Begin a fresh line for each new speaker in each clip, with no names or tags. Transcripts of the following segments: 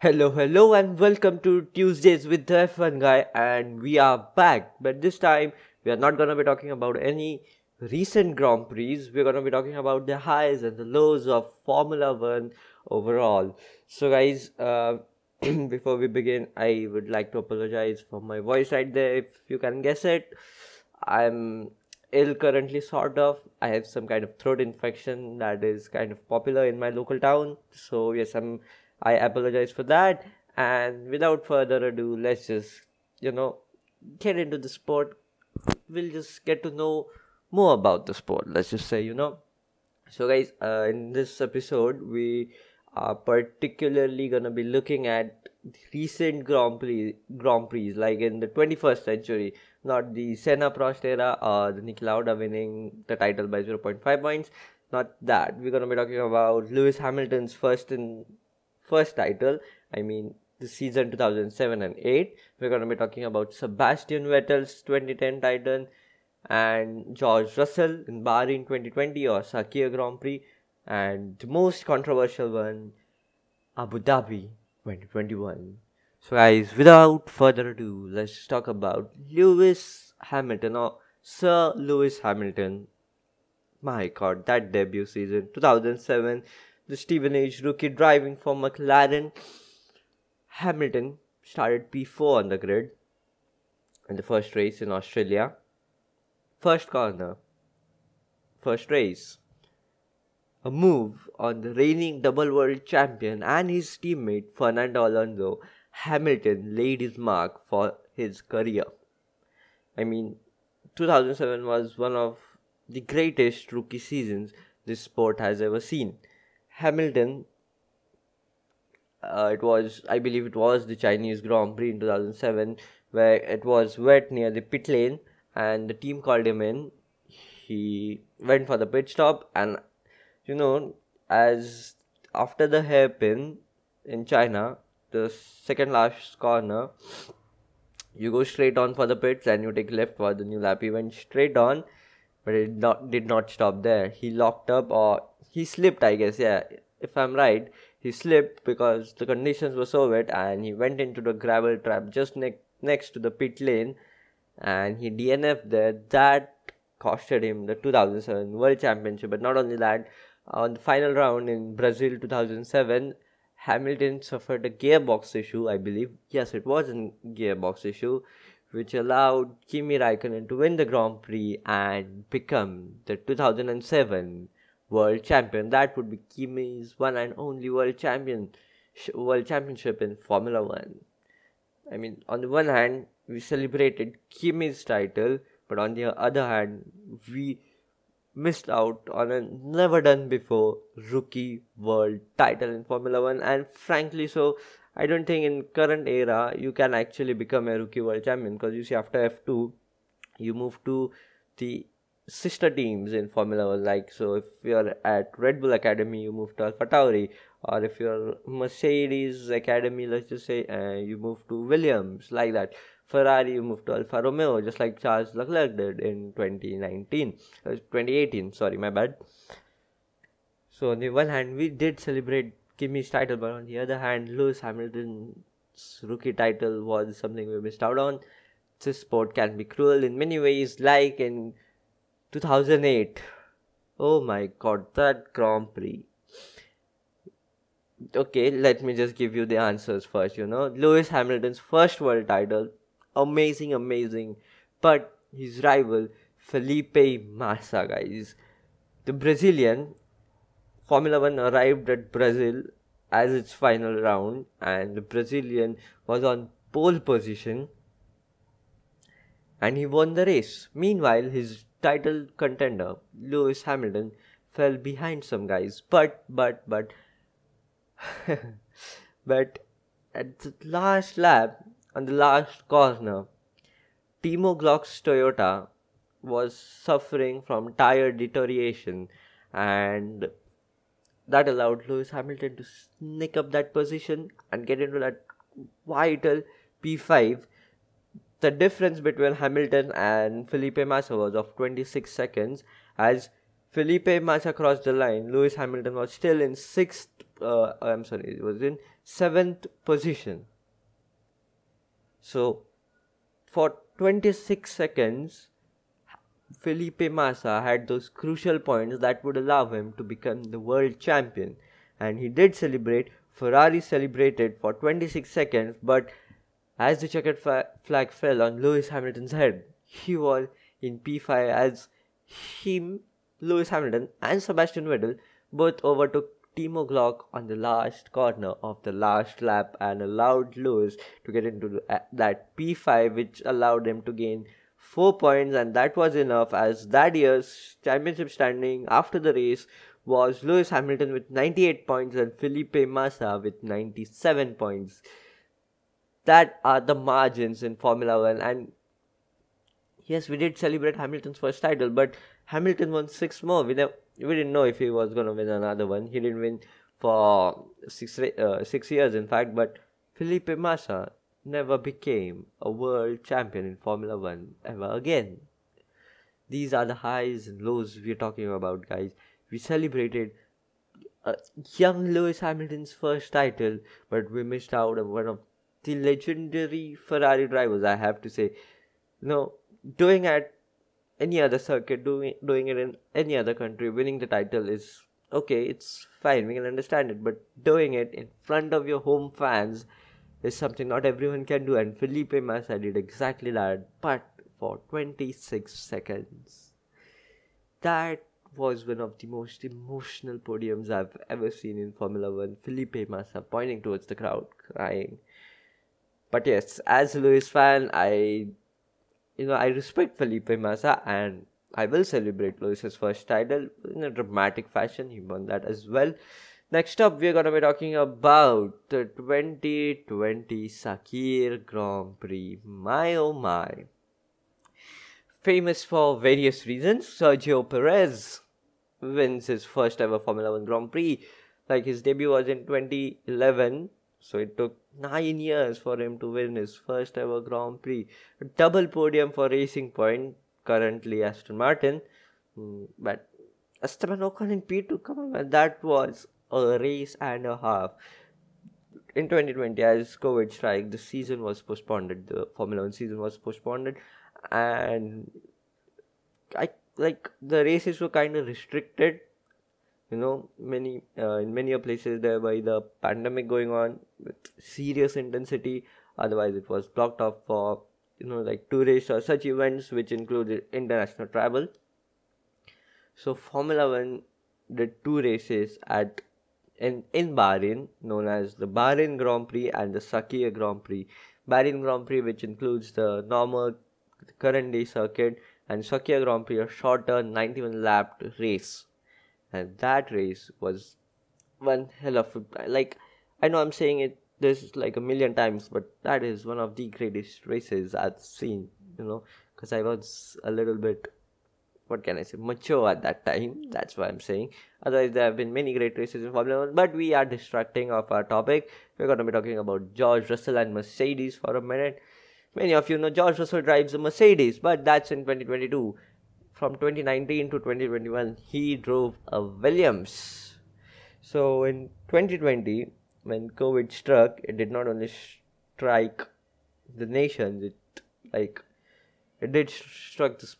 Hello, hello, and welcome to Tuesdays with the F1 guy. And we are back, but this time we are not gonna be talking about any recent Grand Prix. We're gonna be talking about the highs and the lows of Formula One overall. So, guys, uh, before we begin, I would like to apologize for my voice right there. If you can guess it, I'm ill currently, sort of. I have some kind of throat infection that is kind of popular in my local town. So, yes, I'm I apologize for that. And without further ado, let's just, you know, get into the sport. We'll just get to know more about the sport, let's just say, you know. So, guys, uh, in this episode, we are particularly gonna be looking at recent Grand Prix, Grand Prix, like in the 21st century, not the Senna Prost era or the Niki Lauda winning the title by 0.5 points. Not that. We're gonna be talking about Lewis Hamilton's first in first title. I mean, the season 2007 and 8. We're going to be talking about Sebastian Vettel's 2010 title and George Russell in Bahrain 2020 or Sakhir Grand Prix. And the most controversial one, Abu Dhabi 2021. So, guys, without further ado, let's talk about Lewis Hamilton or Sir Lewis Hamilton. My god, that debut season 2007 the Stevenage rookie driving for McLaren. Hamilton started P4 on the grid in the first race in Australia. First corner, first race. A move on the reigning double world champion and his teammate Fernando Alonso. Hamilton laid his mark for his career. I mean, 2007 was one of the greatest rookie seasons this sport has ever seen. Hamilton. Uh, it was, I believe, it was the Chinese Grand Prix in 2007, where it was wet near the pit lane, and the team called him in. He went for the pit stop, and you know, as after the hairpin in China, the second last corner, you go straight on for the pits and you take left for the new lap. He went straight on, but it not did not stop there. He locked up or he slipped, I guess. Yeah, if I'm right, he slipped because the conditions were so wet, and he went into the gravel trap just ne- next to the pit lane, and he DNF'd there. That costed him the 2007 World Championship. But not only that, on the final round in Brazil 2007, Hamilton suffered a gearbox issue, I believe. Yes, it was a gearbox issue, which allowed Kimi Raikkonen to win the Grand Prix and become the 2007 world champion. That would be Kimi's one and only world champion, world championship in Formula One. I mean, on the one hand, we celebrated Kimi's title, but on the other hand, we missed out on a never done before rookie world title in Formula One, and frankly, so I don't think in current era you can actually become a rookie world champion because you see after F two, you move to the sister teams in Formula One. Like, so if you're at Red Bull Academy, you move to Alpha Tauri, or if you're Mercedes Academy, let's just say, uh, you move to Williams, like that. Ferrari, you move to Alfa Romeo, just like Charles Leclerc did in 2019, uh, 2018. Sorry, my bad. So on the one hand, we did celebrate Kimi's title, but on the other hand, Lewis Hamilton's rookie title was something we missed out on. This sport can be cruel in many ways, like in 2008. Oh my god, that Grand Prix. Okay, let me just give you the answers first. You know, Lewis Hamilton's first world title, amazing, amazing. But his rival, Felipe Massa, guys. The Brazilian, Formula One arrived at Brazil as its final round, and the Brazilian was on pole position and he won the race. Meanwhile, his title contender Lewis Hamilton fell behind some guys, but but but but at the last lap on the last corner, Timo Glock's Toyota was suffering from tire deterioration and that allowed Lewis Hamilton to sneak up that position and get into that vital P5 the difference between Hamilton and Felipe Massa was of 26 seconds. As Felipe Massa crossed the line, Lewis Hamilton was still in sixth. Uh, I'm sorry, it was in seventh position. So, for 26 seconds, Felipe Massa had those crucial points that would allow him to become the world champion. And he did celebrate. Ferrari celebrated for 26 seconds, but as the checkered flag fell on Lewis Hamilton's head, he was in P5 as him, Lewis Hamilton, and Sebastian Vettel both overtook Timo Glock on the last corner of the last lap and allowed Lewis to get into that P5, which allowed him to gain four points, and that was enough as that year's championship standing after the race was Lewis Hamilton with 98 points and Felipe Massa with 97 points. That are the margins in Formula One, and yes, we did celebrate Hamilton's first title, but Hamilton won six more. We, never, we didn't know if he was going to win another one. He didn't win for six, uh, six years, in fact, but Felipe Massa never became a world champion in Formula One ever again. These are the highs and lows we're talking about, guys. We celebrated uh, young Lewis Hamilton's first title, but we missed out on one of the legendary Ferrari drivers, I have to say. You know, doing at any other circuit, doing doing it in any other country, winning the title is okay. It's fine. We can understand it, but doing it in front of your home fans is something not everyone can do. And Felipe Massa did exactly that, but for 26 seconds. That was one of the most emotional podiums I've ever seen in Formula One. Felipe Massa pointing towards the crowd, crying. But yes, as a Lewis fan, I you know, I respect Felipe Massa and I will celebrate Lewis's first title in a dramatic fashion. He won that as well. Next up, we're going to be talking about the 2020 Sakhir Grand Prix. My oh my. Famous for various reasons, Sergio Perez wins his first ever Formula One Grand Prix. Like his debut was in 2011 so it took nine years for him to win his first ever Grand Prix. A double podium for Racing Point, currently Aston Martin. Mm, but Esteban Ocon in P2, come on, that was a race and a half. In 2020, as COVID strike, the season was postponed. The Formula One season was postponed, and I like the races were kind of restricted you know many uh, in many places there by the pandemic going on with serious intensity otherwise it was blocked off for you know like tourist or such events which included international travel. So formula 1 did two races at in in bahrain known as the bahrain grand prix and the Sakhir grand prix. Bahrain grand prix which includes the normal current day circuit and Sakhir grand prix a shorter 91 lap race and that race was one hell of a like I know I'm saying it this like a million times, but that is one of the greatest races I've seen. You know, because I was a little bit what can I say mature at that time. That's why I'm saying. Otherwise, there have been many great races in Formula One, but we are distracting of our topic. We're going to be talking about George Russell and Mercedes for a minute. Many of you know George Russell drives a Mercedes, but that's in 2022 from 2019 to 2021 he drove a williams. So in 2020 when covid struck it did not only strike the nation it like it did struck the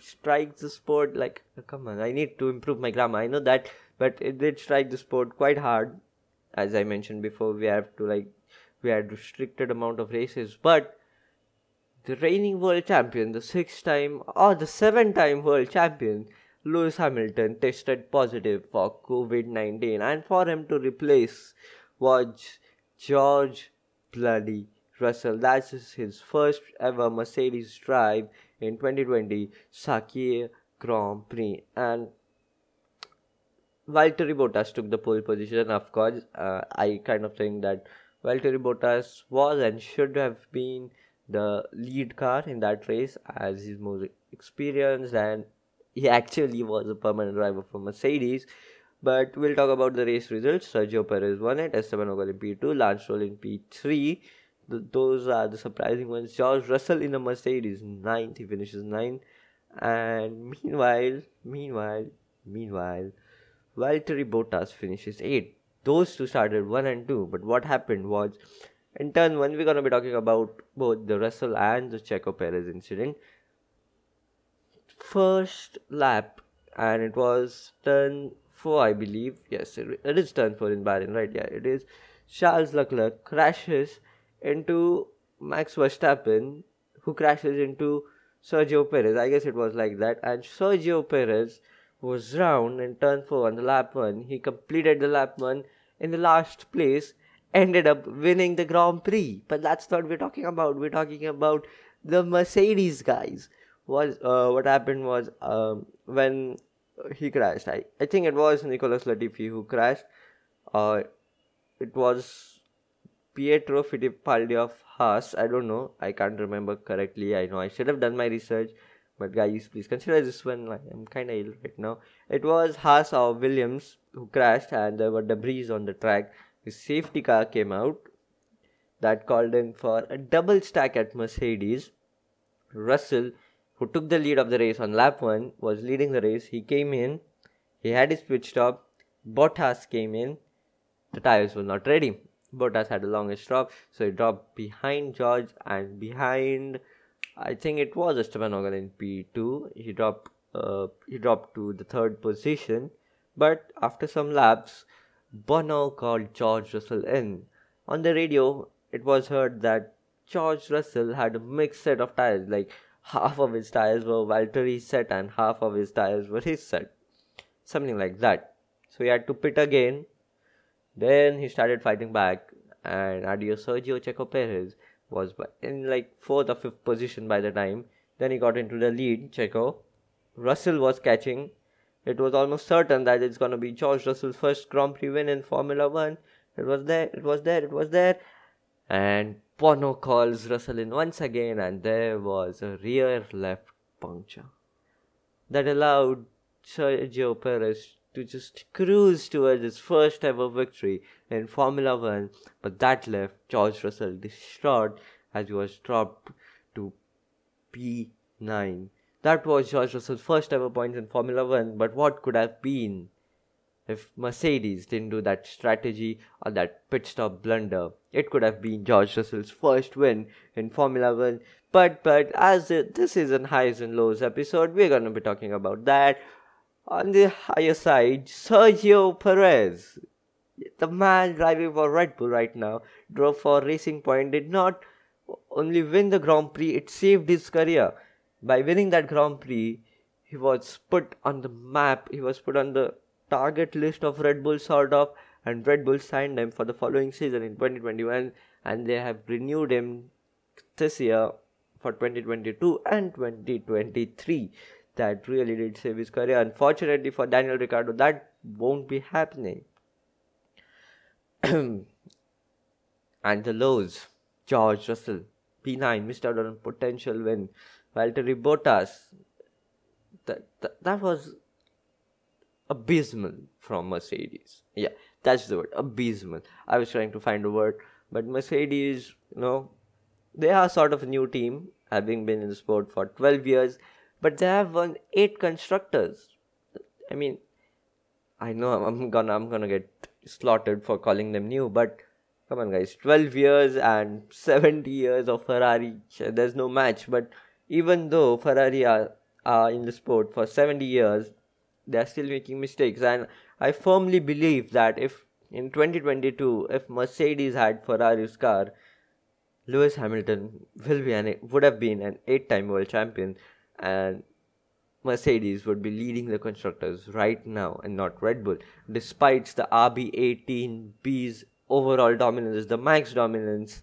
strike the sport like oh, come on i need to improve my grammar i know that but it did strike the sport quite hard. As i mentioned before we have to like we had restricted amount of races but the reigning world champion, the six time or the seven time world champion, Lewis Hamilton, tested positive for COVID 19, and for him to replace was George Bloody Russell. That's his first ever Mercedes drive in 2020 Sakhir Grand Prix. And Valtteri Bottas took the pole position, of course. Uh, I kind of think that Valtteri Bottas was and should have been the lead car in that race as he's more experienced and he actually was a permanent driver for Mercedes. But we'll talk about the race results. Sergio Perez won it, Esteban Ocon in P2, Lance Stroll in P3. The, those are the surprising ones. George Russell in a Mercedes, ninth. He finishes ninth. And meanwhile, meanwhile, meanwhile, Valtteri Bottas finishes eighth. those two started one and two. But what happened was, in turn one, we're gonna be talking about both the Russell and the Checo Perez incident. First lap, and it was turn four, I believe. Yes, it, is turn four in Bahrain, right? Yeah, it is. Charles Leclerc crashes into Max Verstappen, who crashes into Sergio Perez. I guess it was like that. And Sergio Perez was round in turn 4 on the lap 1. He completed the lap 1 in the last place, ended up winning the Grand Prix. But that's not what we're talking about. We're talking about the Mercedes guys. Was uh, what happened was um, when he crashed. I, I think it was Nicholas Latifi who crashed. Uh, it was Pietro Fittipaldi of Haas. I don't know. I can't remember correctly. I know I should have done my research. But guys, please consider this one. I'm kind of ill right now. It was Haas or Williams who crashed, and there were debris on the track. The safety car came out that called in for a double stack at Mercedes. Russell, who took the lead of the race on lap one, was leading the race. He came in. He had his pit stop. Bottas came in. The tires were not ready. Bottas had the longest drop, so he dropped behind George and behind. I think it was Esteban Ocon in P2. He dropped. Uh, he dropped to the third position, but after some laps, Bono called George Russell in. On the radio, it was heard that George Russell had a mixed set of tires, like half of his tires were Valtteri's set and half of his tires were his set. Something like that. So he had to pit again then he started fighting back, and adios Sergio Checo Perez was in like fourth or fifth position by the time. Then he got into the lead, Checo. Russell was catching. It was almost certain that it's gonna be George Russell's first Grand Prix win in Formula One. It was there, it was there, it was there. And Bono calls Russell in once again, and there was a rear left puncture that allowed Sergio Perez to just cruise towards his first ever victory in Formula One, but that left George Russell distraught as he was dropped to P9. That was George Russell's first ever points in Formula One, but what could have been if Mercedes didn't do that strategy or that pit stop blunder? It could have been George Russell's first win in Formula One. But but as this is an highs and lows episode, we're gonna be talking about that. On the higher side, Sergio Perez, the man driving for Red Bull right now, drove for Racing Point, did not only win the Grand Prix, it saved his career. By winning that Grand Prix, he was put on the map, he was put on the target list of Red Bull, sort of, and Red Bull signed him for the following season in 2021, and they have renewed him this year for 2022 and 2023 that really did save his career. Unfortunately for Daniel Ricciardo, that won't be happening. and the lows, George Russell, P9, missed out on potential win. Valtteri Bottas, that, that, that was abysmal from Mercedes. Yeah, that's the word, abysmal. I was trying to find a word, but Mercedes, you know, they are sort of a new team, having been in the sport for 12 years but they have won eight constructors. I mean, I know I'm gonna I'm gonna get slaughtered for calling them new, but come on, guys, 12 years and 70 years of Ferrari. There's no match. But even though Ferrari are, are in the sport for 70 years, they're still making mistakes. And I firmly believe that if in 2022, if Mercedes had Ferrari's car, Lewis Hamilton will be an would have been an eight-time world champion and Mercedes would be leading the constructors right now and not Red Bull, despite the RB18B's overall dominance, the max dominance.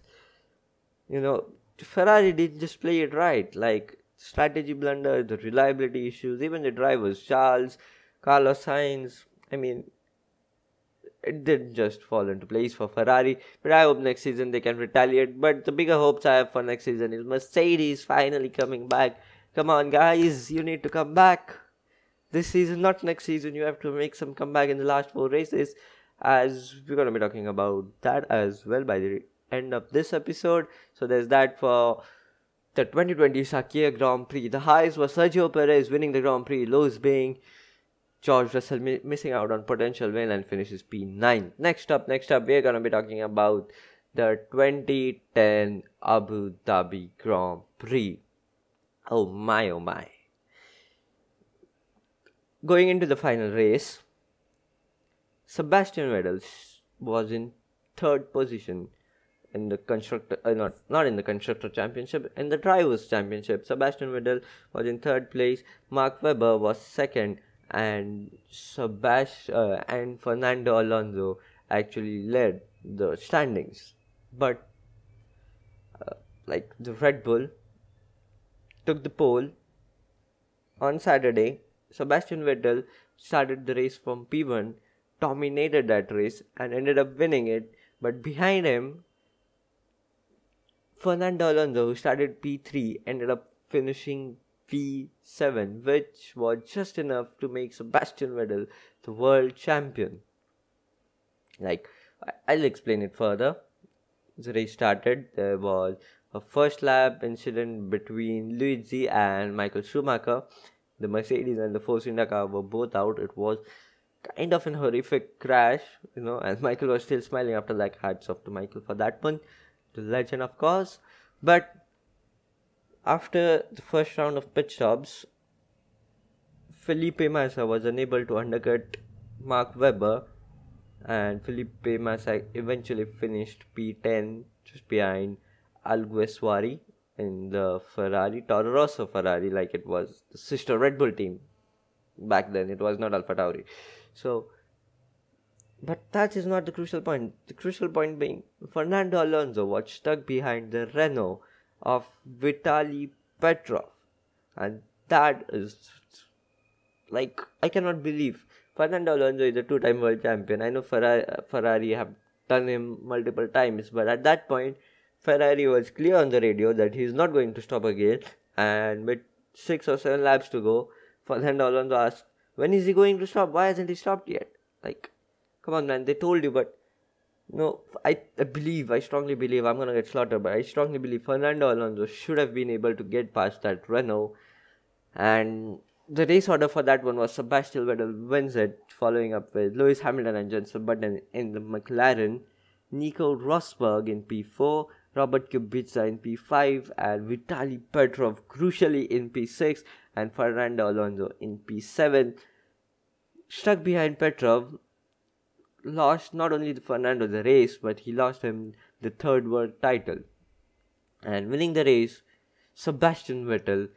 You know, Ferrari didn't just play it right. Like strategy blunder, the reliability issues, even the drivers, Charles, Carlos Sainz. I mean, it didn't just fall into place for Ferrari. But I hope next season they can retaliate. But the bigger hopes I have for next season is Mercedes finally coming back Come on, guys, you need to come back. This season, not next season, you have to make some comeback in the last four races. As we're going to be talking about that as well by the end of this episode. So there's that for the 2020 Sakhir Grand Prix. The highs were Sergio Perez winning the Grand Prix, lows being George Russell mi- missing out on potential win and finishes P9. Next up, next up, we're gonna be talking about the 2010 Abu Dhabi Grand Prix. Oh my, oh my. Going into the final race, Sebastian Vettel was in third position in the constructor uh, not not in the constructor championship in the drivers championship. Sebastian vettel was in third place mark webber was second and sebastian uh, and fernando alonso actually led the standings. But uh, like the red bull took the pole on saturday. Sebastian vettel started the race from p1 dominated that race and ended up winning it. But behind him Fernando Alonso, who started P3, ended up finishing P7, which was just enough to make Sebastian Vettel the world champion. Like, I'll explain it further. The race started, there was a first lap incident between Liuzzi and Michael Schumacher. The Mercedes and the Force India car were both out. It was kind of an horrific crash, you know, and Michael was still smiling after that. Hats off to Michael for that one the legend, of course. But after the first round of pit stops, Felipe Massa was unable to undercut Mark Webber, and Felipe Massa eventually finished P10 just behind Alguersuari in the Ferrari, Toro Rosso Ferrari, like it was the sister Red Bull team back then. It was not Alpha Tauri. So but that is not the crucial point. The crucial point being Fernando Alonso was stuck behind the Renault of Vitaly Petrov. And that is like I cannot believe Fernando Alonso is a two time world champion. I know Ferrari, Ferrari have done him multiple times, but at that point Ferrari was clear on the radio that he is not going to stop again. And with six or seven laps to go, Fernando Alonso asked, When is he going to stop? Why hasn't he stopped yet? Like Come on, man. They told you, but no, I, I believe, I strongly believe I'm gonna get slaughtered, but I strongly believe Fernando Alonso should have been able to get past that Renault. And the race order for that one was Sebastian Vettel wins it, following up with Lewis Hamilton and Jenson Button in the McLaren, Nico Rosberg in P4, Robert Kubica in P5, and Vitaly Petrov crucially in P6, and Fernando Alonso in P7. Stuck behind Petrov, lost not only the Fernando the race, but he lost him the third world title. And winning the race, Sebastian Vettel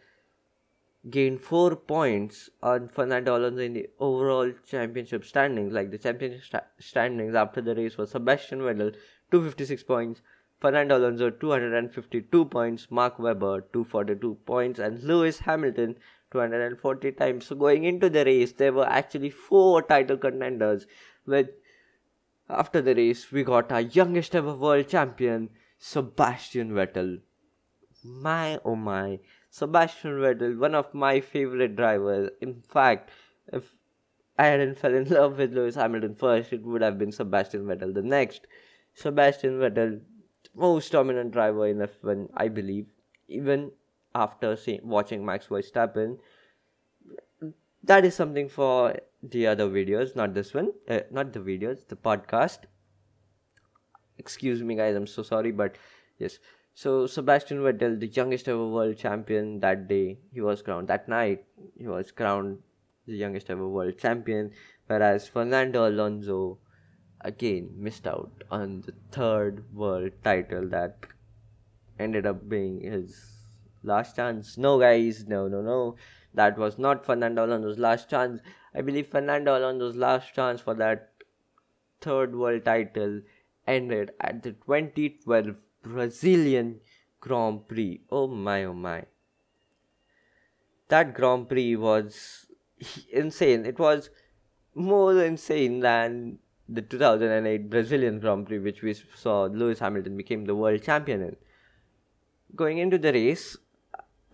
gained four points on Fernando Alonso in the overall championship standings. Like the championship sta- standings after the race was Sebastian Vettel 256 points, Fernando Alonso 252 points, Mark Webber 242 points, and Lewis Hamilton 240 times. So going into the race, there were actually four title contenders with after the race, we got our youngest ever world champion, Sebastian Vettel. My oh my, Sebastian Vettel, one of my favorite drivers. In fact, if I hadn't fell in love with Lewis Hamilton first, it would have been Sebastian Vettel the next. Sebastian Vettel, most dominant driver in F1, I believe, even after watching Max Verstappen. That is something for the other videos, not this one, uh, not the videos, the podcast. Excuse me, guys, I'm so sorry, but yes. So Sebastian Vettel, the youngest ever world champion that day, he was crowned. That night, he was crowned the youngest ever world champion, whereas Fernando Alonso again missed out on the third world title that ended up being his last chance. No, guys, no, no, no. That was not Fernando Alonso's last chance. I believe Fernando Alonso's last chance for that third world title ended at the 2012 Brazilian Grand Prix. Oh my, oh my. That Grand Prix was insane. It was more insane than the 2008 Brazilian Grand Prix, which we saw Lewis Hamilton became the world champion in. Going into the race,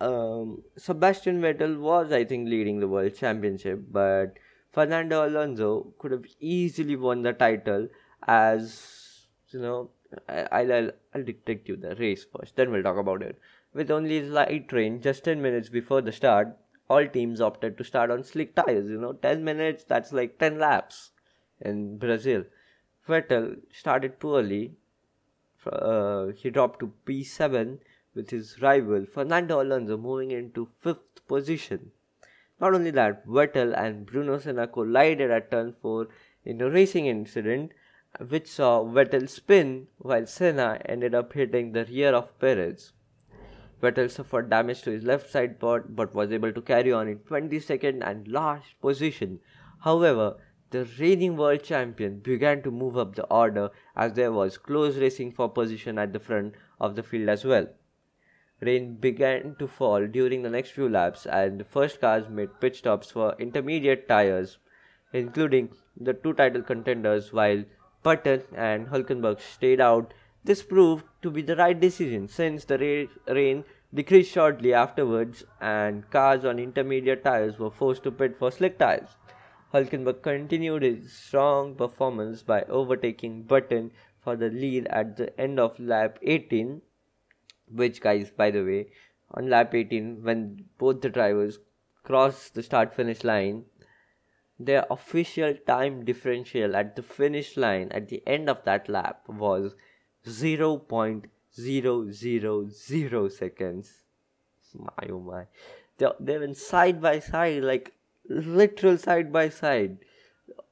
um, Sebastian Vettel was, I think, leading the world championship, but Fernando Alonso could have easily won the title as you know. I, will I'll I'll detect you the race first, then we'll talk about it. With only light rain, just 10 minutes before the start, all teams opted to start on slick tires. You know, 10 minutes, that's like 10 laps in Brazil. Vettel started poorly. Uh, he dropped to P7 with his rival Fernando Alonso moving into fifth position. Not only that, Vettel and Bruno Senna collided at turn 4 in a racing incident which saw Vettel spin while Senna ended up hitting the rear of Perez. Vettel suffered damage to his left side pod but was able to carry on in 22nd and last position. However, the reigning world champion began to move up the order as there was close racing for position at the front of the field as well. Rain began to fall during the next few laps, and the first cars made pit stops for intermediate tires, including the two title contenders, while Button and Hulkenberg stayed out. This proved to be the right decision since the rain decreased shortly afterwards, and cars on intermediate tires were forced to pit for slick tires. Hulkenberg continued his strong performance by overtaking Button for the lead at the end of lap 18 which guys by the way on lap 18 when both the drivers cross the start finish line their official time differential at the finish line at the end of that lap was 0.000 seconds. My oh my. They, they went side by side like literal side by side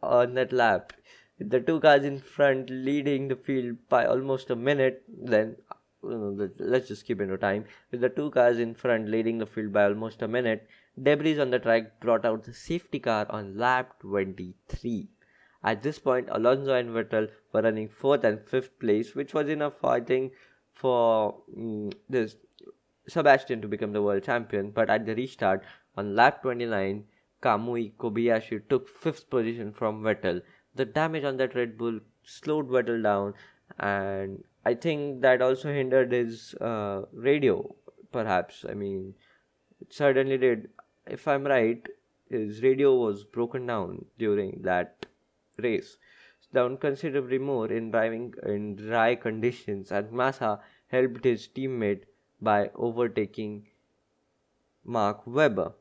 on that lap. The two cars in front leading the field by almost a minute then let's just keep into time. With the two cars in front leading the field by almost a minute, debris on the track brought out the safety car on lap 23. At this point, Alonso and Vettel were running fourth and fifth place, which was enough, I think, for mm, this Sebastian to become the world champion. But at the restart on lap 29, Kamui Kobayashi took fifth position from Vettel. The damage on that Red Bull slowed Vettel down, and I think that also hindered his uh, radio, perhaps. I mean, it certainly did. If I'm right, his radio was broken down during that race, down considerably more in driving in dry conditions, and Massa helped his teammate by overtaking Mark Webber.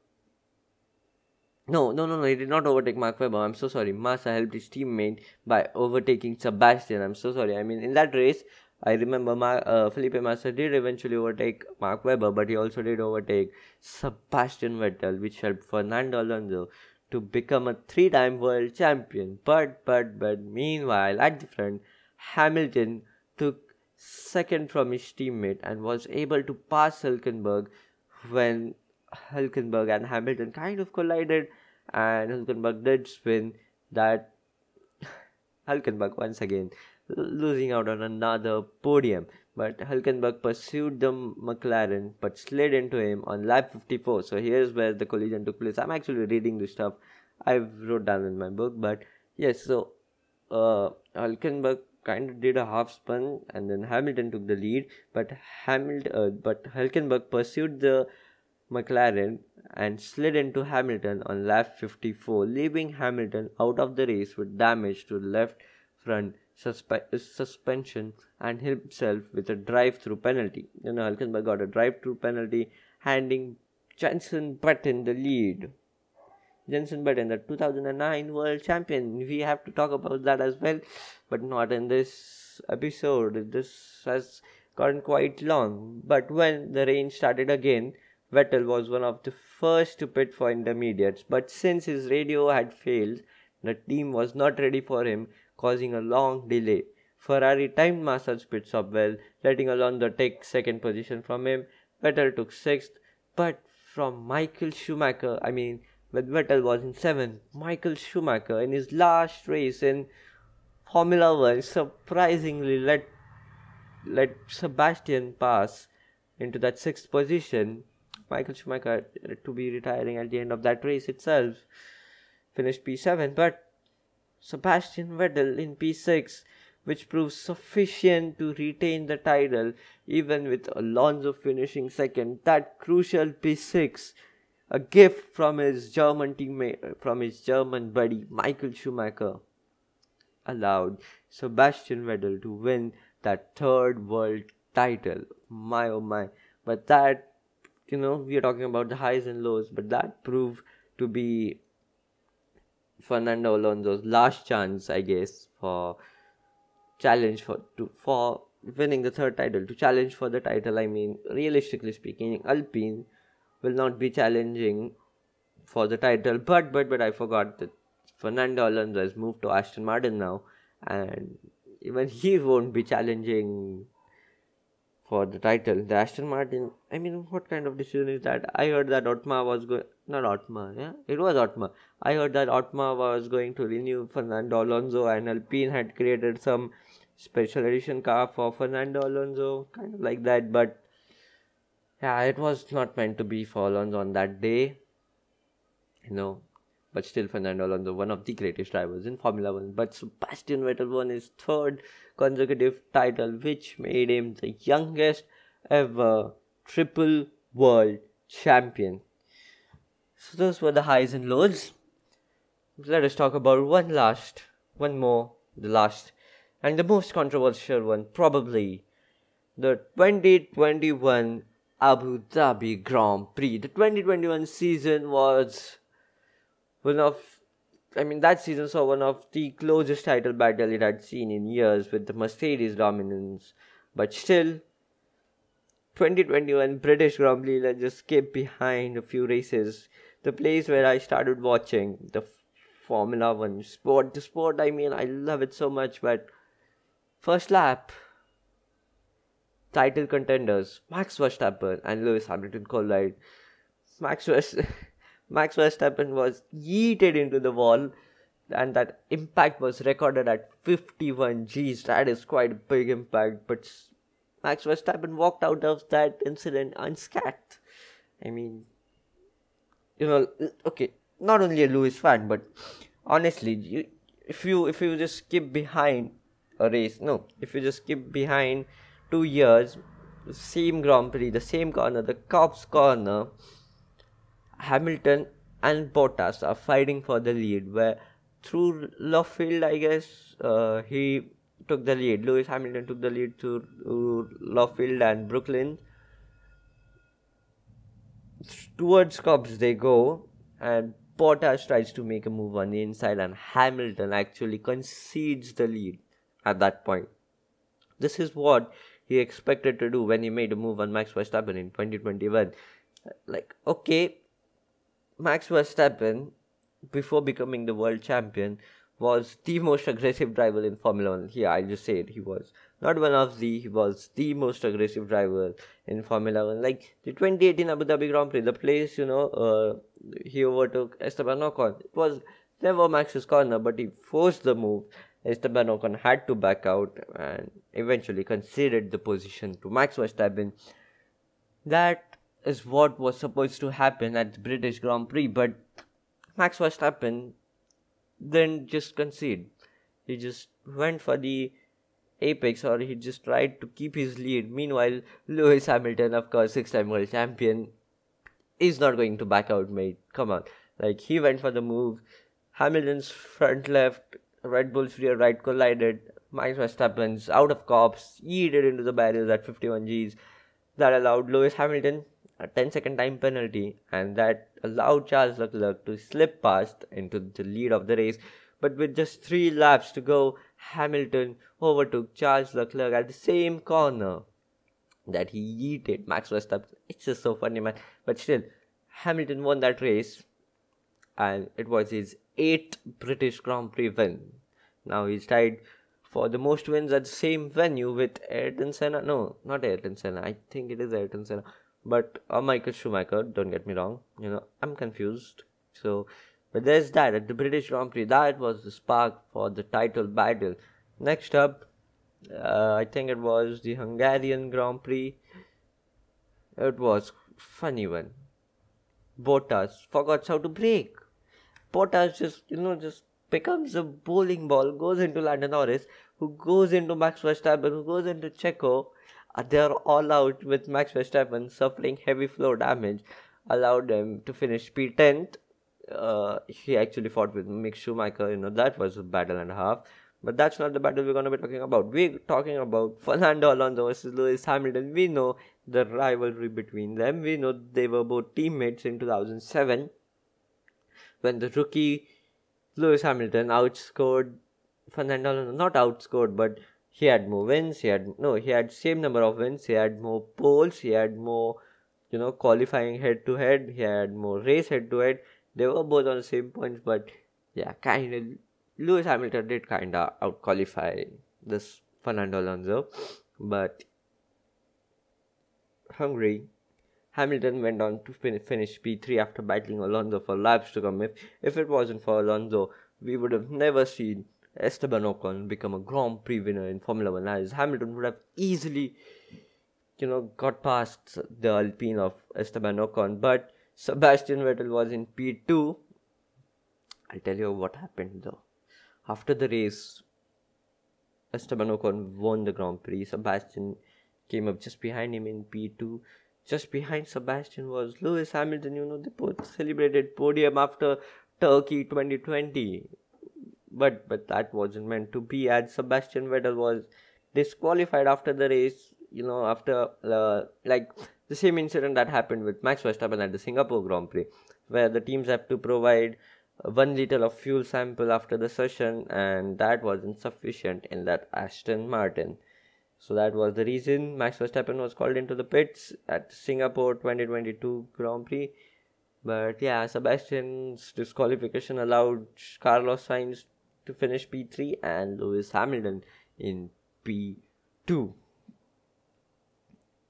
No, no, no, no, he did not overtake Mark Webber. I'm so sorry. Massa helped his teammate by overtaking Sebastian. I'm so sorry. I mean, in that race, I remember Mar- uh, Felipe Massa did eventually overtake Mark Webber, but he also did overtake Sebastian Vettel, which helped Fernando Alonso to become a three-time world champion. But, but, but, meanwhile, at the front, Hamilton took second from his teammate and was able to pass Hulkenberg when Hulkenberg and Hamilton kind of collided, and Hulkenberg did spin that Hulkenberg once again losing out on another podium. But Hulkenberg pursued the McLaren but slid into him on lap 54. So here's where the collision took place. I'm actually reading this stuff I've wrote down in my book. But yes, so uh, Hulkenberg kind of did a half spin and then Hamilton took the lead. But Hamilton, uh, but Hulkenberg pursued the McLaren and slid into Hamilton on lap 54, leaving Hamilton out of the race with damage to left front suspe- suspension and himself with a drive-through penalty. You know, Hulkenberg got a drive-through penalty, handing Jenson Button the lead. Jenson Button, the 2009 world champion. We have to talk about that as well, but not in this episode. This has gotten quite long. But when the rain started again, Vettel was one of the first to pit for intermediates. But since his radio had failed, the team was not ready for him causing a long delay. Ferrari timed Massa's pit stop well, letting Alonso take second position from him. Vettel took sixth, but from Michael Schumacher, I mean, when Vettel was in seventh, Michael Schumacher in his last race in Formula One surprisingly let let Sebastian pass into that sixth position. Michael Schumacher to be retiring at the end of that race itself finished P7, but Sebastian Vettel in P6, which proves sufficient to retain the title even with Alonso finishing second. That crucial P6, a gift from his German teammate, from his German buddy Michael Schumacher, allowed Sebastian Vettel to win that third world title. My oh my! But that you know, we are talking about the highs and lows, but that proved to be Fernando Alonso's last chance, I guess, for challenge for to for winning the third title. To challenge for the title, I mean, realistically speaking, Alpine will not be challenging for the title. But but but I forgot that Fernando Alonso has moved to Aston Martin now, and even he won't be challenging for the title. The Aston Martin. I mean, what kind of decision is that? I heard that Otmar was going. Not Otmar, yeah, it was Otmar. I heard that Otmar was going to renew Fernando Alonso, and Alpine had created some special edition car for Fernando Alonso, kind of like that. But yeah, it was not meant to be for Alonso on that day. You know, but still Fernando Alonso, one of the greatest drivers in Formula One. But Sebastian Vettel won his third consecutive title, which made him the youngest ever triple world champion. So those were the highs and lows. Let us talk about one last, one more, the last and the most controversial one, probably the 2021 Abu Dhabi Grand Prix. The 2021 season was one of, I mean, that season saw one of the closest title battle it had seen in years with the Mercedes dominance. But still, 2021 British Grand Prix let just skip behind a few races. The place where I started watching the Formula One sport. The sport, I mean, I love it so much, but First lap, title contenders Max Verstappen and Lewis Hamilton collide. Max, Max Verstappen was yeeted into the wall, and that impact was recorded at 51 Gs. That is quite a big impact, but Max Verstappen walked out of that incident unscathed. I mean, you know, okay, not only a Lewis fan, but honestly, you, if you if you just skip behind a race. No, if you just skip behind two years, same Grand Prix, the same corner, the Copse corner, Hamilton and Bottas are fighting for the lead. Where through Luffield, I guess uh, he took the lead. Lewis Hamilton took the lead through, uh, Luffield and Brooklands. Towards Copse they go, and Bottas tries to make a move on the inside, and Hamilton actually concedes the lead at that point. This is what he expected to do when he made a move on Max Verstappen in 2021. Like, okay, Max Verstappen, before becoming the world champion, was the most aggressive driver in Formula One. Here, I'll just said. He was not one of the, he was the most aggressive driver in Formula One. Like the 2018 Abu Dhabi Grand Prix, the place, you know, uh, he overtook Esteban Ocon. It was never Max's corner, but he forced the move Esteban Ocon had to back out and eventually conceded the position to Max Verstappen. That is what was supposed to happen at the British Grand Prix, but Max Verstappen didn't just concede. He just went for the apex or he just tried to keep his lead. Meanwhile, Lewis Hamilton, of course, six time world champion, is not going to back out, mate. Come on. Like, he went for the move. Hamilton's front left Red Bull's rear right collided. Max Verstappen's out of Copse, yeeted into the barriers at 51 Gs. That allowed Lewis Hamilton a 10 second time penalty, and that allowed Charles Leclerc to slip past into the lead of the race. But with just three laps to go, Hamilton overtook Charles Leclerc at the same corner that he yeeted Max Verstappen. It's just so funny, man. But still, Hamilton won that race, and it was his eighth British Grand Prix win. Now he's tied for the most wins at the same venue with Ayrton Senna. No, not Ayrton Senna. I think it is Ayrton Senna. But uh, Michael Schumacher, don't get me wrong. You know, I'm confused. So, but there's that at the British Grand Prix. That was the spark for the title battle. Next up, uh, I think it was the Hungarian Grand Prix. It was funny one. Bottas forgot how to brake. Bottas just, you know, just becomes a bowling ball, goes into Lando Norris, who goes into Max Verstappen, who goes into Checo. Uh, they are all out with Max Verstappen suffering heavy floor damage, allowed them to finish P10th. Uh, he actually fought with Mick Schumacher, you know, that was a battle and a half. But that's not the battle we're going to be talking about. We're talking about Fernando Alonso versus Lewis Hamilton. We know the rivalry between them. We know they were both teammates in 2007 when the rookie Lewis Hamilton outscored Fernando Alonso. Not outscored, but he had more wins. He had no, he had same number of wins. He had more poles. He had more, you know, qualifying head to head. He had more race head to head. They were both on the same points, but yeah, kind of Lewis Hamilton did kind of out qualify this Fernando Alonso, but hungry Hamilton went on to fin- finish P3 after battling Alonso for laps to come. If, if it wasn't for Alonso, we would have never seen Esteban Ocon become a Grand Prix winner in Formula One, as Hamilton would have easily, you know, got past the Alpine of Esteban Ocon. But Sebastian Vettel was in P2. I'll tell you what happened though. After the race, Esteban Ocon won the Grand Prix. Sebastian came up just behind him in P2. Just behind Sebastian was Lewis Hamilton. You know, they both celebrated podium after Turkey 2020. But but that wasn't meant to be. As Sebastian Vettel was disqualified after the race. You know, after uh, like the same incident that happened with Max Verstappen at the Singapore Grand Prix, where the teams have to provide one liter of fuel sample after the session and that wasn't sufficient in that Aston Martin. So that was the reason Max Verstappen was called into the pits at Singapore 2022 Grand Prix. But yeah, Sebastian's disqualification allowed Carlos Sainz to finish P3 and Lewis Hamilton in P2.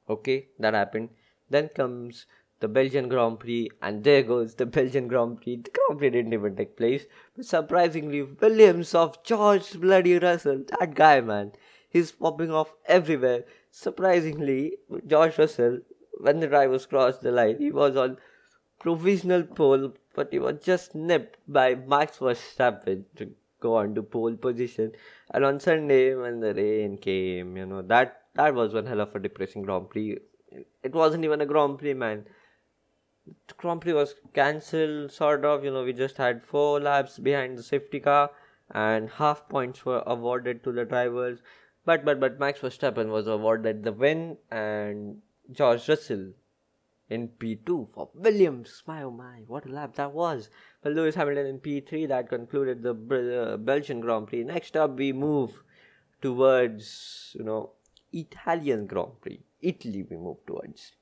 Okay, that happened. Then comes the Belgian Grand Prix, and there goes the Belgian Grand Prix. The Grand Prix didn't even take place, but surprisingly, Williams of George Bloody Russell, that guy, man, he's popping off everywhere. Surprisingly, George Russell, when the drivers crossed the line, he was on provisional pole, but he was just nipped by Max Verstappen go on to pole position. And on Sunday, when the rain came, you know that that was one hell of a depressing Grand Prix. It wasn't even a Grand Prix, man the Grand Prix was cancelled, sort of. You know, we just had four laps behind the safety car, and half points were awarded to the drivers. But but but Max Verstappen was awarded the win, and George Russell in P2 for Williams. My oh my, what a lap that was! But Lewis Hamilton in P3. That concluded the uh, Belgian Grand Prix. Next up, we move towards you know Italian Grand Prix. Italy, we move towards.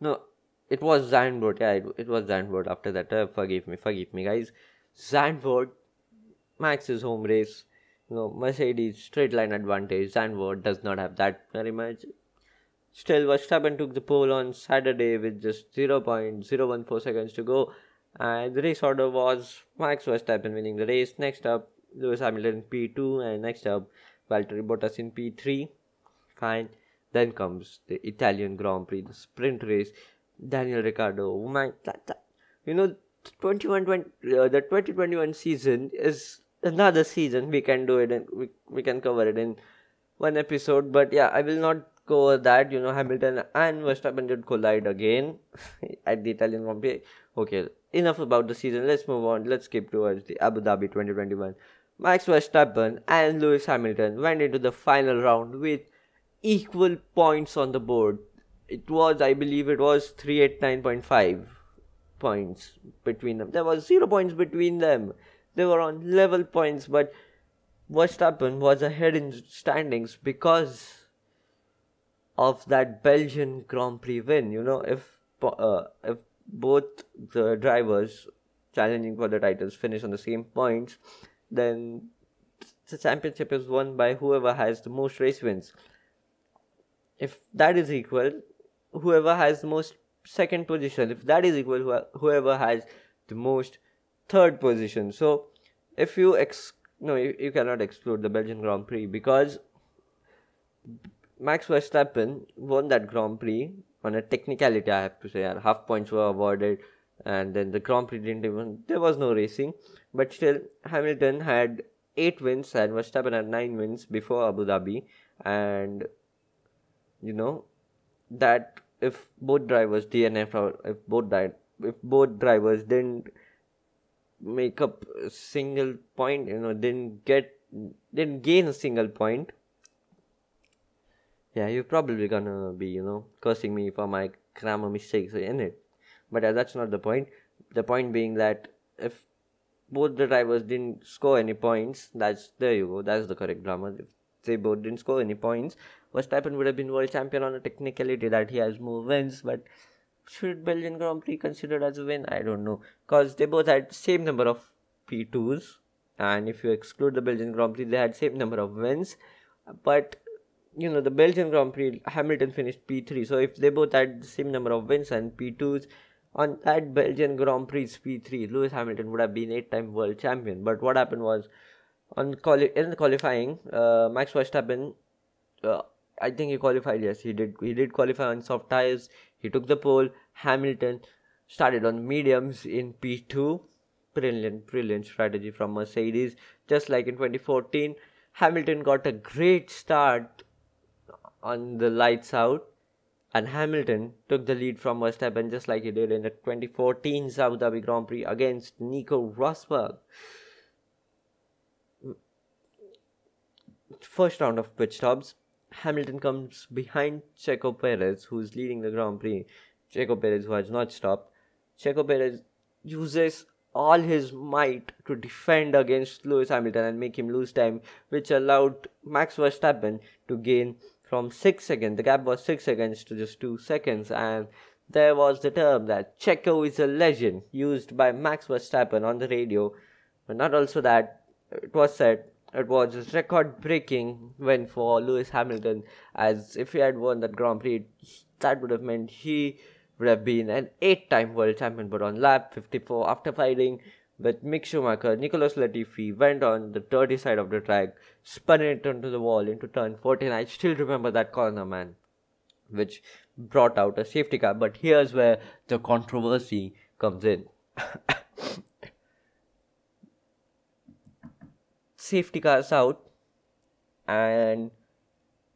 No, it was Zandvoort. Yeah, it, it was Zandvoort. After that, uh, forgive me, forgive me, guys. Zandvoort, Max's home race. You know, Mercedes straight line advantage. Zandvoort does not have that very much. Still, Verstappen took the pole on Saturday with just 0.014 seconds to go. And the race order was Max Verstappen winning the race. Next up, Lewis Hamilton in P2. And next up, Valtteri Bottas in P3. Fine. Then comes the Italian Grand Prix, the sprint race. Daniel Ricciardo. My, that, that, you know, 21 20, uh, the 2021 season is another season. We can do it and we, we can cover it in one episode. But yeah, I will not go that. You know, Hamilton and Verstappen did collide again at the Italian Grand Prix. Okay, enough about the season. Let's move on. Let's skip towards the Abu Dhabi 2021. Max Verstappen and Lewis Hamilton went into the final round with equal points on the board it was i believe it was 389.5 points between them there was zero points between them they were on level points but Verstappen was ahead in standings because of that Belgian Grand Prix win. You know, if uh, if both the drivers challenging for the titles finish on the same points, then the championship is won by whoever has the most race wins. If that is equal, whoever has the most second position if that is equal whoever has the most third position so if you ex no you, you cannot exclude the belgian grand prix because max verstappen won that grand prix on a technicality i have to say half points were awarded and then the grand prix didn't even there was no racing but still hamilton had eight wins and verstappen had nine wins before abu dhabi and you know that if both drivers DNF or if both died, if both drivers didn't make up a single point. You know, didn't get didn't gain a single point. Yeah, you're probably gonna be you know cursing me for my grammar mistakes in it, but uh, that's not the point. The point being that if both the drivers didn't score any points, that's there you go. That's the correct grammar. If they both didn't score any points, Verstappen would have been world champion on a technicality that he has more wins, but should Belgian Grand Prix considered as a win? I don't know. Because they both had same number of P2s. And if you exclude the Belgian Grand Prix, they had same number of wins. But, you know, the Belgian Grand Prix, Hamilton finished P3. So if they both had the same number of wins and P2s, on that Belgian Grand Prix P3, Lewis Hamilton would have been eight-time world champion. But what happened was, on quali- in the qualifying, uh, Max Verstappen, uh, I think he qualified. Yes, he did. He did qualify on soft tires. He took the pole. Hamilton started on mediums in P2. Brilliant, brilliant strategy from Mercedes. Just like in 2014, Hamilton got a great start on the lights out, and Hamilton took the lead from Verstappen just like he did in the 2014 Abu Dhabi Grand Prix against Nico Rosberg. First round of pit stops, Hamilton comes behind Checo Perez, who's leading the Grand Prix. Checo Perez, who has not stopped. Checo Perez uses all his might to defend against Lewis Hamilton and make him lose time, which allowed Max Verstappen to gain from 6 seconds. The gap was 6 seconds to just 2 seconds, and there was the term that Checo is a legend used by Max Verstappen on the radio. But not also that, it was said it was a record breaking win for Lewis Hamilton, as if he had won that Grand Prix, that would have meant he would have been an eight time world champion. But on lap 54, after fighting with Mick Schumacher, Nicholas Latifi went on the dirty side of the track, spun it onto the wall into turn 14. I still remember that corner, man, which brought out a safety car. But here's where the controversy comes in. safety cars out and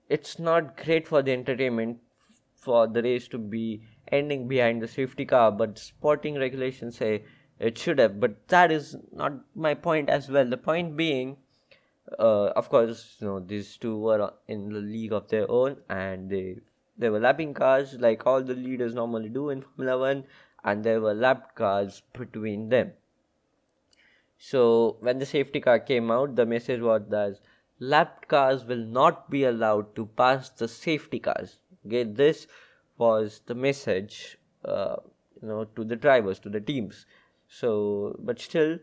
it's not great for the entertainment for the race to be ending behind the safety car but sporting regulations say it should have but that is not my point as well the point being uh, of course you know these two were in the league of their own and they they were lapping cars like all the leaders normally do in formula 1 and there were lap cars between them so when the safety car came out, the message was that lapped cars will not be allowed to pass the safety cars. Okay, this was the message, uh, you know, to the drivers, to the teams. So, but still,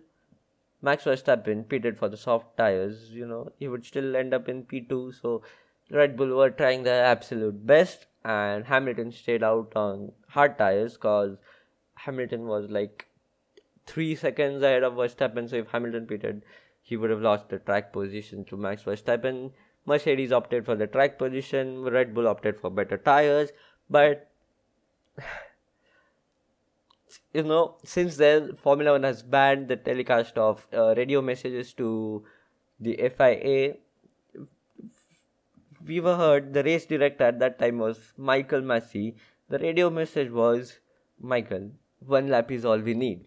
Max Verstappen pitted for the soft tires. You know, he would still end up in P2. So, Red Bull were trying their absolute best, and Hamilton stayed out on hard tires because Hamilton was like three seconds ahead of Verstappen. So if Hamilton pitted, he would have lost the track position to Max Verstappen. Mercedes opted for the track position. Red Bull opted for better tires. But you know, since then, Formula One has banned the telecast of uh, radio messages to the FIA. We were heard the race director at that time was Michael Masi. The radio message was Michael, one lap is all we need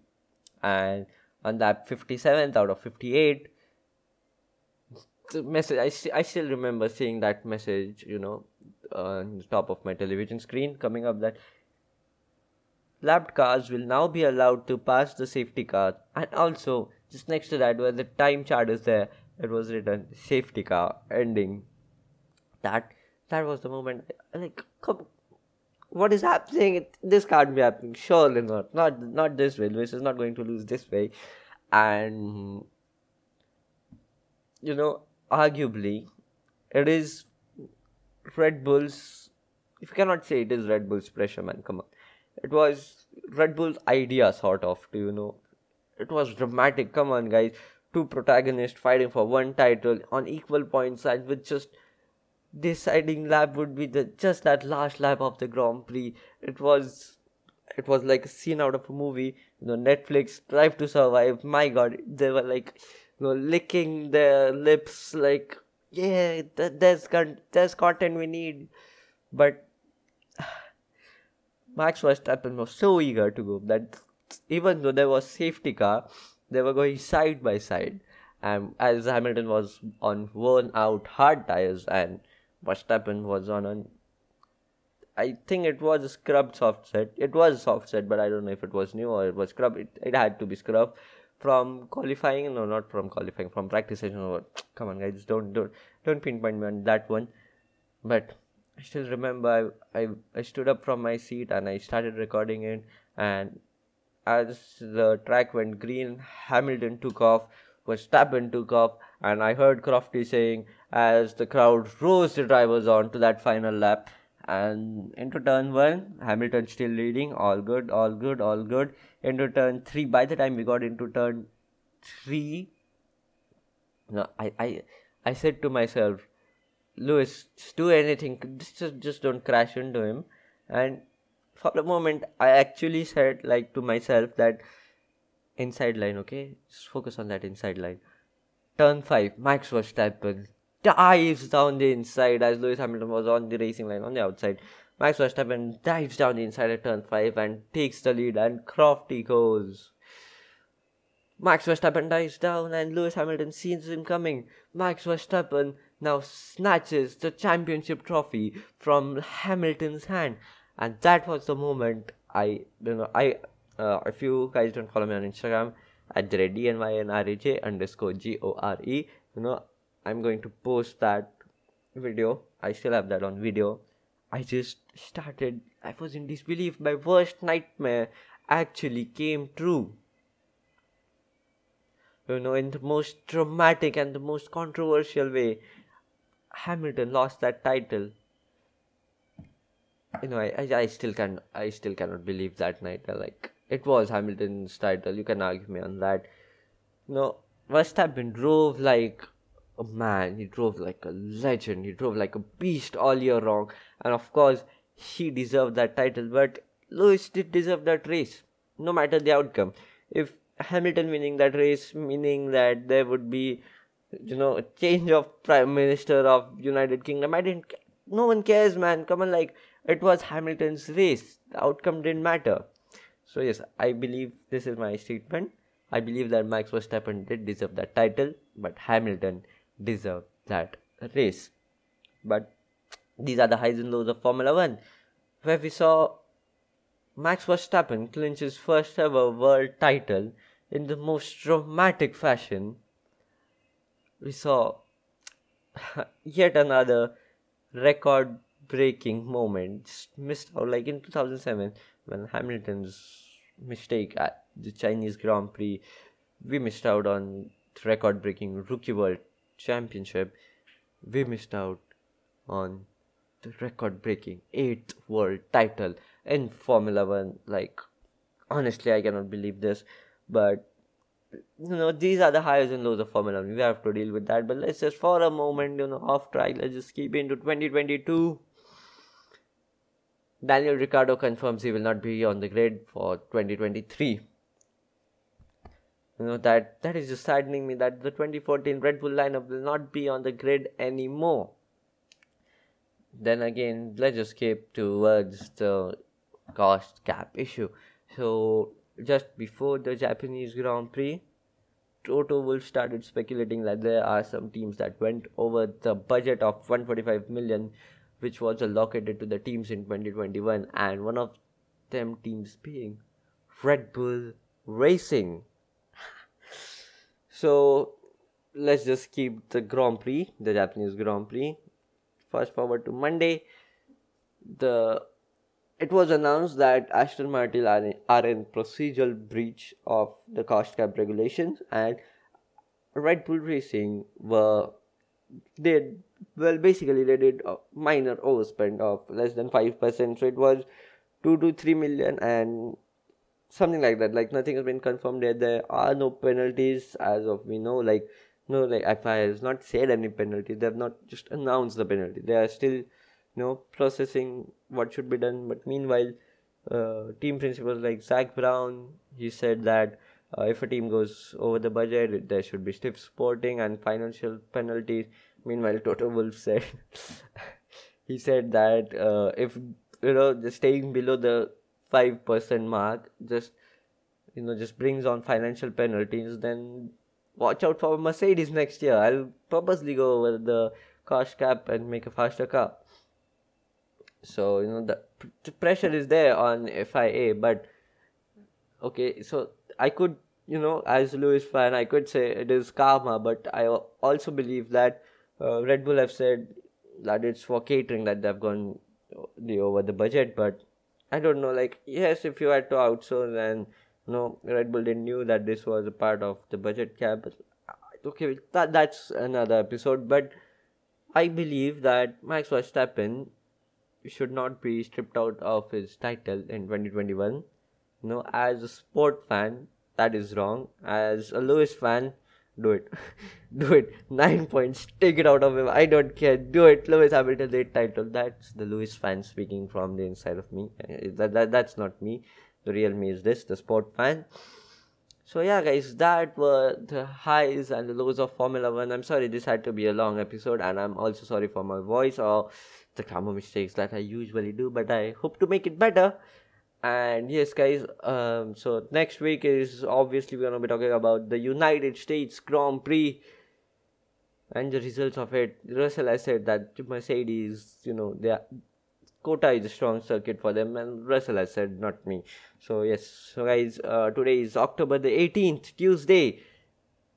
and on that 57th out of 58 the message I, I still remember seeing that message you know on the top of my television screen coming up that lapped cars will now be allowed to pass the safety car and also just next to that where the time chart is there it was written safety car ending that that was the moment like come what is happening? This can't be happening. Surely not. Not not this way. Lewis is not going to lose this way. And you know, arguably, it is Red Bull's. If you cannot say it is Red Bull's pressure, man, come on. It was Red Bull's idea, sort of. To you know, it was dramatic. Come on, guys. Two protagonists fighting for one title on equal points and with just deciding lap would be the just that last lap of the Grand Prix. It was it was like a scene out of a movie. You know, Netflix Drive to Survive. My God, they were like, you know, licking their lips, like, yeah, th- there's con- there's content we need. But Max Verstappen was so eager to go that even though there was safety car, they were going side by side. And as Hamilton was on worn out hard tires and Verstappen was on an I think it was a scrubbed soft set. It was soft set, but I don't know if it was new or it was scrubbed. It, it had to be scrubbed from qualifying. No, not from qualifying. From practice session. Come on, guys, don't don't don't pinpoint me on that one. But I still remember I, I I stood up from my seat and I started recording it. And as the track went green, Hamilton took off. Verstappen took off, and I heard Crofty saying as the crowd rose the drivers on to that final lap and into turn one hamilton still leading all good all good all good into turn three by the time we got into turn three no i i i said to myself lewis just do anything just just don't crash into him and for a moment i actually said like to myself that inside line okay just focus on that inside line turn 5 max verstappen dives down the inside as Lewis Hamilton was on the racing line on the outside. Max Verstappen dives down the inside at turn 5 and takes the lead, and Crofty goes. Max Verstappen dives down, and Lewis Hamilton sees him coming. Max Verstappen now snatches the championship trophy from Hamilton's hand, and that was the moment I, you know, I, uh, if you guys don't follow me on Instagram, at the DNYNRAJ underscore G O R E, you know, I'm going to post that video. I still have that on video. I just started, I was in disbelief. My worst nightmare actually came true. You know, in the most dramatic and the most controversial way, Hamilton lost that title. You know, I, I, I still can I still cannot believe that night. Like it was Hamilton's title. You can argue me on that. Know, Verstappen drove like a man. He drove like a legend. He drove like a beast all year long. And of course, he deserved that title. But Lewis did deserve that race, no matter the outcome. If Hamilton winning that race, meaning that there would be, you know, a change of prime minister of United Kingdom, I didn't. No one cares, man. Come on, like it was Hamilton's race. The outcome didn't matter. So yes, I believe this is my statement. I believe that Max Verstappen did deserve that title, but Hamilton deserved that race. But these are the highs and lows of Formula One, where we saw Max Verstappen clinch his first ever world title in the most dramatic fashion. We saw yet another record breaking moment just missed out like in 2007 when Hamilton's mistake at the Chinese Grand Prix. We missed out on record breaking rookie world championship, we missed out on the record breaking eighth world title in Formula One. Like, honestly, I cannot believe this, but you know, these are the highs and lows of Formula One. We have to deal with that, but let's just for a moment, you know, off track, let's just keep into 2022. Daniel Ricciardo confirms he will not be on the grid for 2023 you know that that is just saddening me that the 2014 Red Bull lineup will not be on the grid anymore. Then again, let's just keep towards the cost cap issue. So just before the Japanese Grand Prix, Toto Wolff started speculating that there are some teams that went over the budget of 145 million, which was allocated to the teams in 2021, and one of them teams being Red Bull Racing. So let's just keep the Grand Prix, the Japanese Grand Prix. Fast forward to Monday. The it was announced that Aston Martin are in, procedural breach of the cost cap regulations and Red Bull Racing were they well basically they did a minor overspend of less than 5% so it was 2 to 3 million and something like that. Like nothing has been confirmed yet. There are no penalties as of we know like no like FIA has not said any penalty. They have not just announced the penalty. They are still you know processing what should be done but meanwhile uh, team principals like Zak Brown he said that uh, if a team goes over the budget there should be stiff sporting and financial penalties meanwhile Toto Wolff said he said that uh, if you know just staying below the 5% mark just you know just brings on financial penalties, then watch out for Mercedes next year. I'll purposely go over the cost cap and make a faster car. So you know the, the pressure is there on FIA, but okay, so I could you know as Lewis fan I could say it is karma, but I also believe that uh, Red Bull have said that it's for catering that they've gone the over the budget, but I don't know. Like yes, if you had to outsource and no, Red Bull didn't knew that this was a part of the budget cap. Uh, okay, that that's another episode. But I believe that Max Verstappen should not be stripped out of his title in 2021. You know, as a sport fan, that is wrong. As a Lewis fan, do it. do it. Nine points. Take it out of him. I don't care. Do it. Lewis Hamilton, eight title. That's the Lewis fan speaking from the inside of me. Uh, that, that, that's not me the real me is this the sport fan so yeah guys that were the highs and the lows of formula one i'm sorry this had to be a long episode and i'm also sorry for my voice or the grammar mistakes that i usually do but i hope to make it better and yes guys um so next week is obviously we're gonna be talking about the united states grand prix and the results of it russell has said that mercedes you know they are COTA is a strong circuit for them, and Russell has said, not me. So, yes, so guys, uh, today is October the 18th, Tuesday.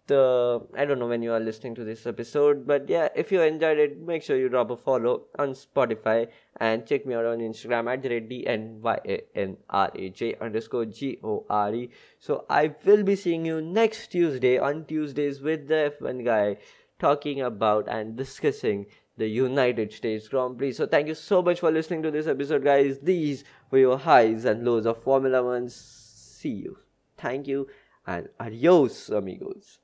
The I don't know when you are listening to this episode, but yeah, if you enjoyed it, make sure you drop a follow on Spotify and check me out on Instagram at DNYANRAJ underscore G O R E. So, I will be seeing you next Tuesday on Tuesdays with the F1 guy talking about and discussing the United States Grand Prix. So thank you so much for listening to this episode, guys. These were your highs and lows of Formula One. See you. Thank you and adios, amigos.